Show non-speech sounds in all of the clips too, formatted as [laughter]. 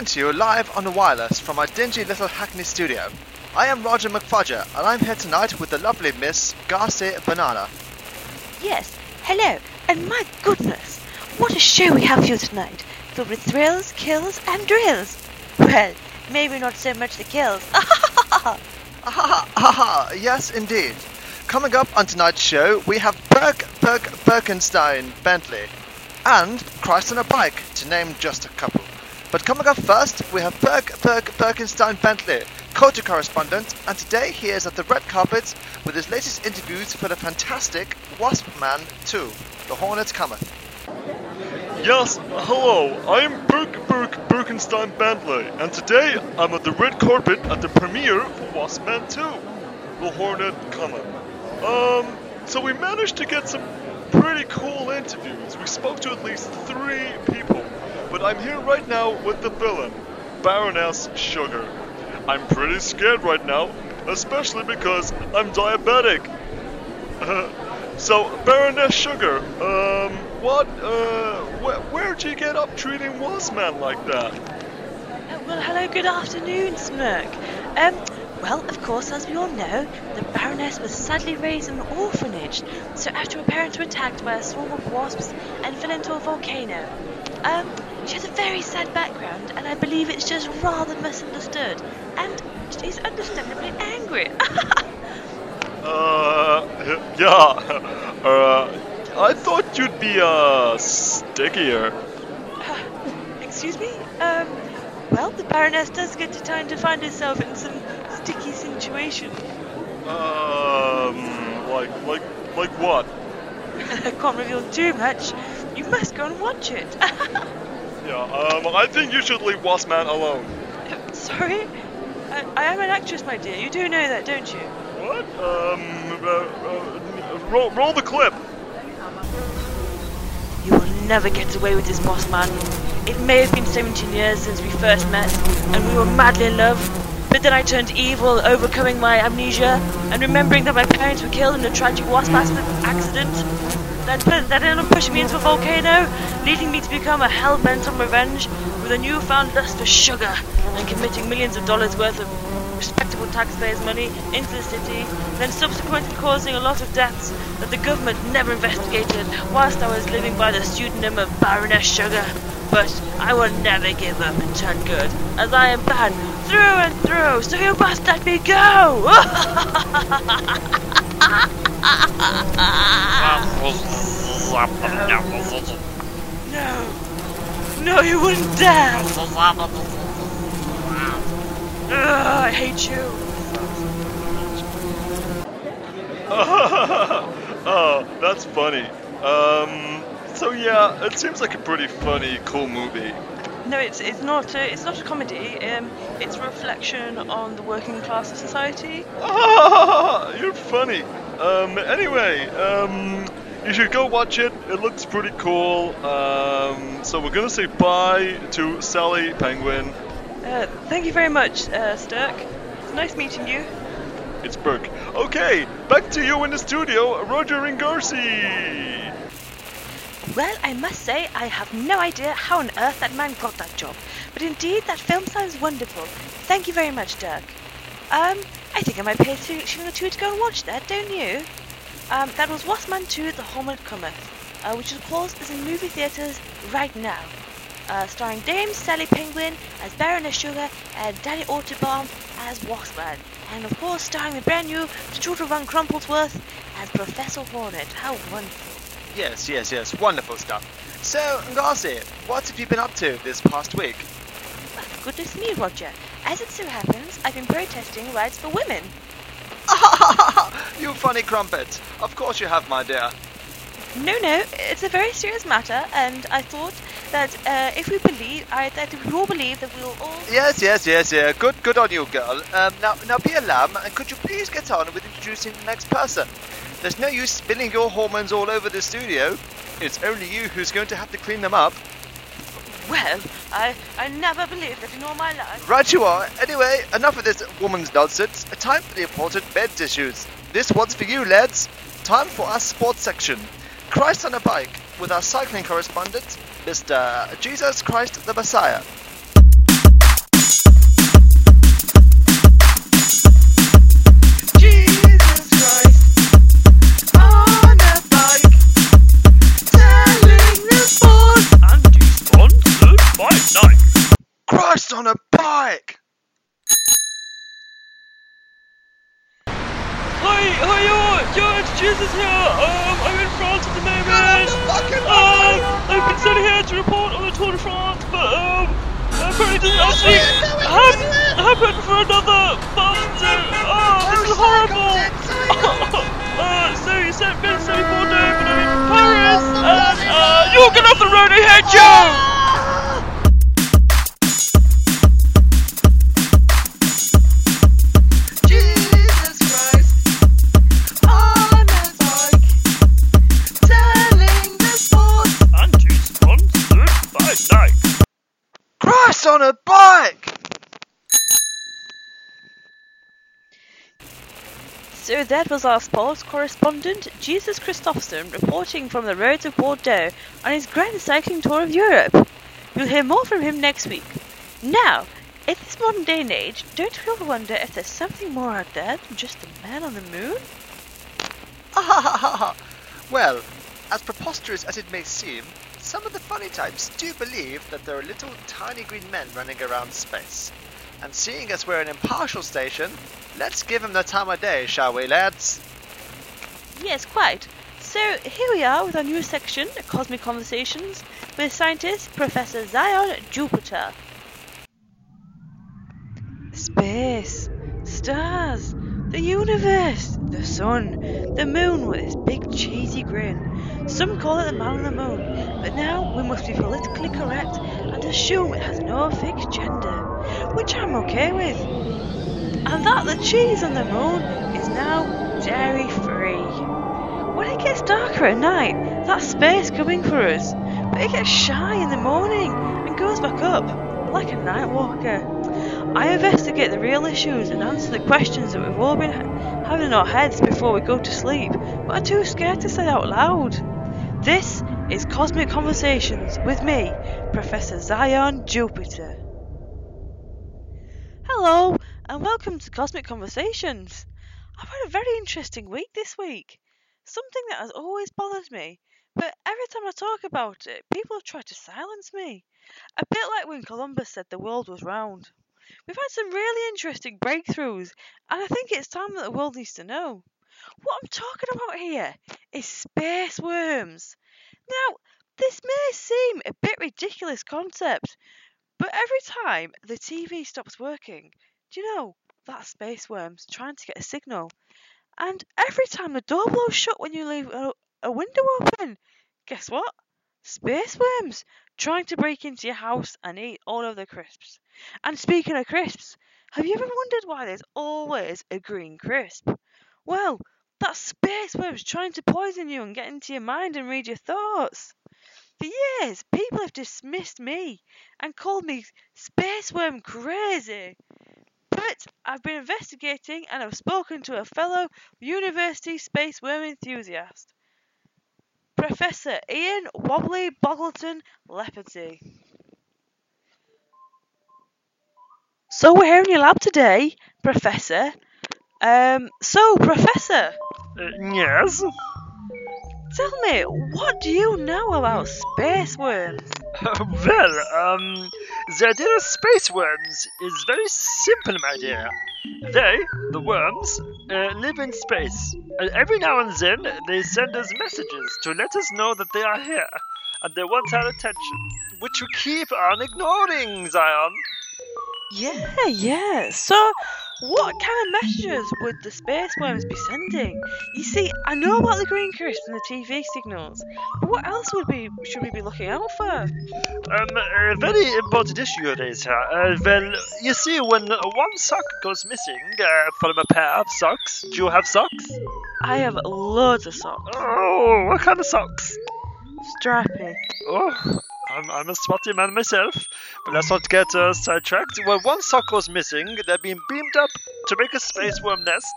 coming to you live on the wireless from our dingy little Hackney studio. I am Roger McFudger, and I'm here tonight with the lovely Miss Garcia Banana. Yes, hello, and my goodness, what a show we have for you tonight, filled with thrills, kills, and drills. Well, maybe not so much the kills. Ha! [laughs] Ah, [laughs] yes, indeed. Coming up on tonight's show, we have Berg Berg Birkenstein Bentley and Christ on a Bike, to name just a couple. But coming up first, we have Berg Berg Birkenstein Bentley, culture correspondent, and today he is at the red carpet with his latest interviews for the fantastic Wasp Man 2, The Hornet Cometh. Yes, hello, I'm Burke Burke Birkenstein Bentley, and today I'm at the red carpet at the premiere for Wasp Man 2, The Hornet Cometh. Um, so we managed to get some pretty cool interviews. We spoke to at least three people, but I'm here right now with the villain, Baroness Sugar. I'm pretty scared right now, especially because I'm diabetic. [laughs] so, Baroness Sugar, um, what, uh, wh- where'd you get up treating Waspman like that? Uh, well, hello, good afternoon, Smirk. Um, well, of course, as we all know, the Baroness was sadly raised in an orphanage, so after her parents were attacked by a swarm of wasps and fell into a volcano. Um, she has a very sad background, and I believe it's just rather misunderstood, and she's understandably angry. [laughs] Uh, yeah, uh, I thought you'd be, uh, stickier. [sighs] Excuse me? Um, well, the Baroness does get to time to find herself in some sticky situation. Um, like, like, like what? I can't reveal too much. You must go and watch it. [laughs] Yeah, um, I think you should leave Waspman alone. [laughs] Sorry? I, I am an actress, my dear. You do know that, don't you? What? Um, uh, uh, roll, roll the clip. You will never get away with this, boss man. It may have been 17 years since we first met, and we were madly in love. But then I turned evil, overcoming my amnesia, and remembering that my parents were killed in a tragic wasp accident. That, that ended up pushing me into a volcano, leading me to become a hell bent on revenge, with a newfound lust for sugar, and committing millions of dollars worth of respectable taxpayers' money into the city, then subsequently causing a lot of deaths that the government never investigated whilst I was living by the pseudonym of Baroness Sugar. But I will never give up and turn good, as I am bad through and through, so you must let me go! [laughs] no! No, you wouldn't dare! Ugh, I hate you! [laughs] oh, that's funny. Um, so yeah, it seems like a pretty funny, cool movie. No, it's it's not a, it's not a comedy. Um, it's a reflection on the working class of society. Ah, [laughs] you're funny. Um, anyway, um, you should go watch it. It looks pretty cool. Um, so we're gonna say bye to Sally Penguin. Uh, thank you very much, uh, Sturk. It's nice meeting you. It's Burke. Okay, back to you in the studio, Roger Ingarsi. Well, I must say I have no idea how on earth that man got that job, but indeed that film sounds wonderful. Thank you very much, Dirk. Um, I think I might pay a shilling or two to go and watch that, don't you? Um, that was Waspman 2, The Hornet Cometh, uh, which of course is in movie theatres right now. Uh, starring Dame Sally Penguin as Baroness Sugar and Danny Autobomb as Waspman. And of course starring the brand new Shooter Van Crumplesworth as Professor Hornet. How wonderful. Yes, yes, yes, wonderful stuff. So, Ngazi, what have you been up to this past week? Well, goodness me, Roger. As it so happens, I've been protesting rights for women. [laughs] you funny crumpet. Of course you have, my dear. No, no, it's a very serious matter, and I thought that uh, if we believe, I, that if we all believe that we'll all. Yes, yes, yes, yeah. Good, good on you, girl. Um, now, now be a lamb, and could you please get on with introducing the next person? There's no use spilling your hormones all over the studio. It's only you who's going to have to clean them up. Well, I, I never believed that in all my life. Right you are. Anyway, enough of this woman's nonsense. Time for the important bed issues. This one's for you, lads. Time for our sports section. Christ on a bike with our cycling correspondent, Mr. Jesus Christ the Messiah. Jesus here. Um, I'm in France at the moment. Um, I've been sent here to report on the Tour de France, but um, apparently doesn't actually happen, happen for another month. So, oh, this is horrible. [laughs] uh, so you sent me to Bordeaux, but I'm in Paris, and uh, you're get off the road. I hate you. So that was our sports correspondent, Jesus Christopherson, reporting from the roads of Bordeaux on his grand cycling tour of Europe. You'll hear more from him next week. Now, in this modern day and age, don't we all wonder if there's something more out there than just a man on the moon? Ah, well, as preposterous as it may seem, some of the funny types do believe that there are little tiny green men running around space. And seeing as we're an impartial station, let's give him the time of day, shall we, lads? Yes, quite. So here we are with our new section, Cosmic Conversations, with scientist Professor Zion Jupiter. Space, stars, the universe, the sun, the moon with its big cheesy grin. Some call it the man on the moon, but now we must be politically correct and assume it has no fixed gender, which I'm okay with. And that the cheese on the moon is now dairy free. When it gets darker at night, that's space coming for us, but it gets shy in the morning and goes back up like a night walker. I investigate the real issues and answer the questions that we've all been ha- having in our heads before we go to sleep, but are too scared to say out loud. This is Cosmic Conversations with me, Professor Zion Jupiter. Hello, and welcome to Cosmic Conversations. I've had a very interesting week this week. Something that has always bothered me, but every time I talk about it, people have tried to silence me. A bit like when Columbus said the world was round. We've had some really interesting breakthroughs, and I think it's time that the world needs to know. What I'm talking about here is space worms. Now, this may seem a bit ridiculous concept, but every time the TV stops working, do you know that's space worms trying to get a signal? And every time the door blows shut when you leave a, a window open, guess what? Space worms trying to break into your house and eat all of the crisps. And speaking of crisps, have you ever wondered why there's always a green crisp? Well, that's space worms trying to poison you and get into your mind and read your thoughts. For years, people have dismissed me and called me space worm crazy. But I've been investigating and I've spoken to a fellow university space worm enthusiast, Professor Ian Wobbly Boggleton Leopardy. So we're here in your lab today, Professor. Um, so, Professor, Uh, yes? Tell me, what do you know about space worms? [laughs] well, um, the idea of space worms is very simple, my dear. They, the worms, uh, live in space, and every now and then they send us messages to let us know that they are here, and they want our attention, which we keep on ignoring, Zion. Yeah, yeah. So, what kind of messages would the space worms be sending? You see, I know about the green crisp and the TV signals, but what else would we should we be looking out for? Um, a very important issue raise. Uh, well, you see, when one sock goes missing uh, from a pair of socks, do you have socks? I have loads of socks. Oh, what kind of socks? Strappy. Oh, I'm, I'm a spotty man myself, but let's not get uh, sidetracked. When one sock goes missing, they're being beamed up to make a space worm nest.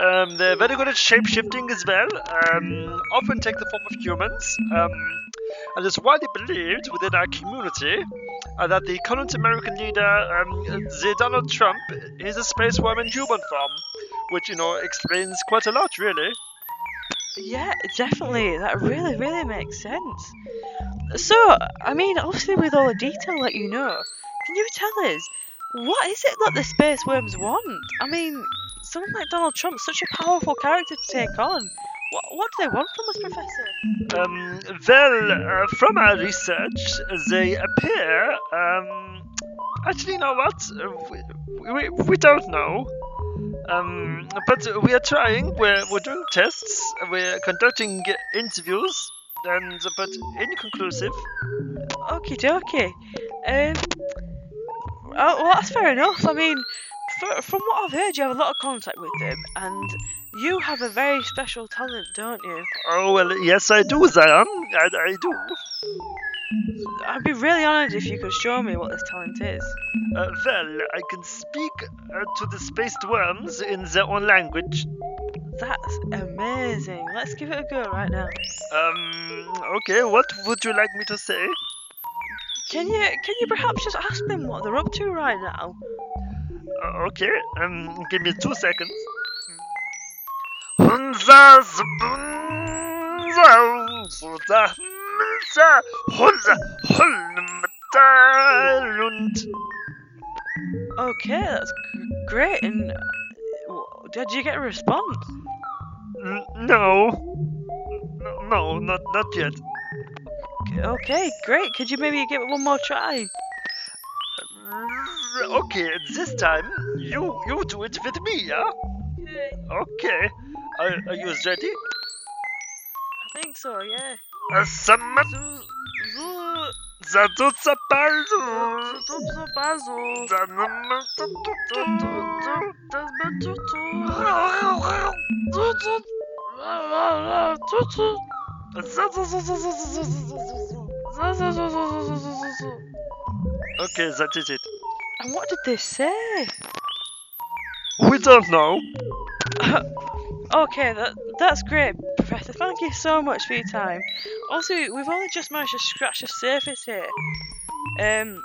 Um, they're very good at shape shifting as well, um, often take the form of humans. Um, and it's widely believed within our community uh, that the current American leader, um, Donald Trump, is a space worm in human form, which, you know, explains quite a lot, really. Yeah, definitely. That really, really makes sense. So, I mean, obviously, with all the detail that you know, can you tell us what is it that the space worms want? I mean, someone like Donald Trump's such a powerful character to take on. What, what do they want from us, Professor? Um, well, uh, from our research, they appear. Um, actually, you know what? Uh, We, we, we don't know. Um, but we are trying. We're, we're doing tests. We're conducting interviews, and but inconclusive. Okie dokie. Um, oh, well, that's fair enough. I mean, fr from what I've heard, you have a lot of contact with them, and you have a very special talent, don't you? Oh well, yes, I do, Zion. I, I do. I'd be really honoured if you could show me what this talent is. Uh, well, I can speak uh, to the spaced worms in their own language. That's amazing. Let's give it a go right now. Um, okay, what would you like me to say? Can you can you perhaps just ask them what they're up to right now? Uh, okay, um, give me two seconds. Hunza zbunza hunza hunza hunza hunza Okay, that's great. And uh, did you get a response? No, no, no, not not yet. Okay, great. Could you maybe give it one more try? Okay, this time you you do it with me, yeah? Okay. Are, are you ready? I think so. Yeah. Sama. Okay, that is it. And what did they say? We don't know. Okay, that that's great, Professor. Thank you so much for your time. Also, we've only just managed to scratch the surface here. Um,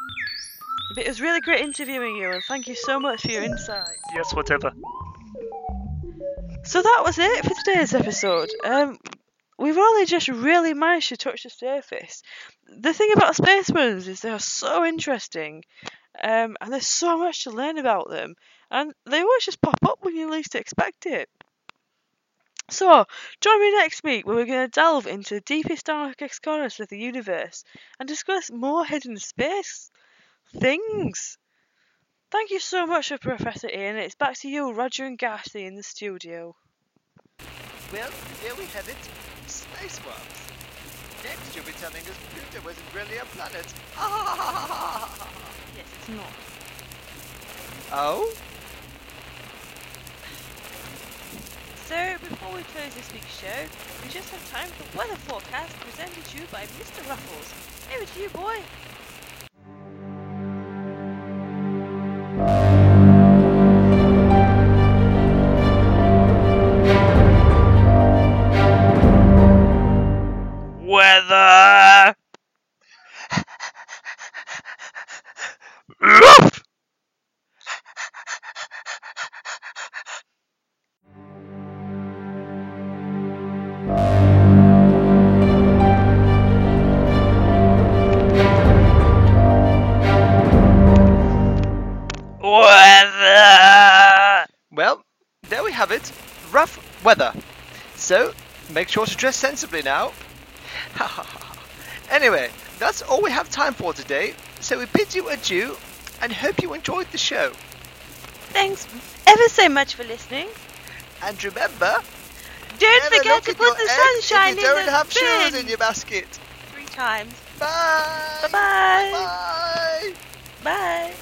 but it was really great interviewing you, and thank you so much for your insight. Yes, whatever. So that was it for today's episode. Um, we've only just really managed to touch the surface. The thing about space ones is they are so interesting, um, and there's so much to learn about them, and they always just pop up when you least expect it. So, join me next week where we're going to delve into the deepest, darkest corners of the universe and discuss more hidden space things. Thank you so much for Professor Ian. It's back to you, Roger and Gasly, in the studio. Well, there we have it. Space worms. Next, you'll be telling us Pluto wasn't really a planet. [laughs] Yes, it's not. oh? So, before we close this week's show, we just have time for the weather forecast presented to you by Mr. Ruffles. Over to you, boy. Weather. So, make sure to dress sensibly now. [laughs] anyway, that's all we have time for today. So we bid you adieu and hope you enjoyed the show. Thanks ever so much for listening. And remember, Don't forget to put the sunshine don't in the have bin. shoes in your basket. Three times. Bye. Bye-bye. Bye. Bye.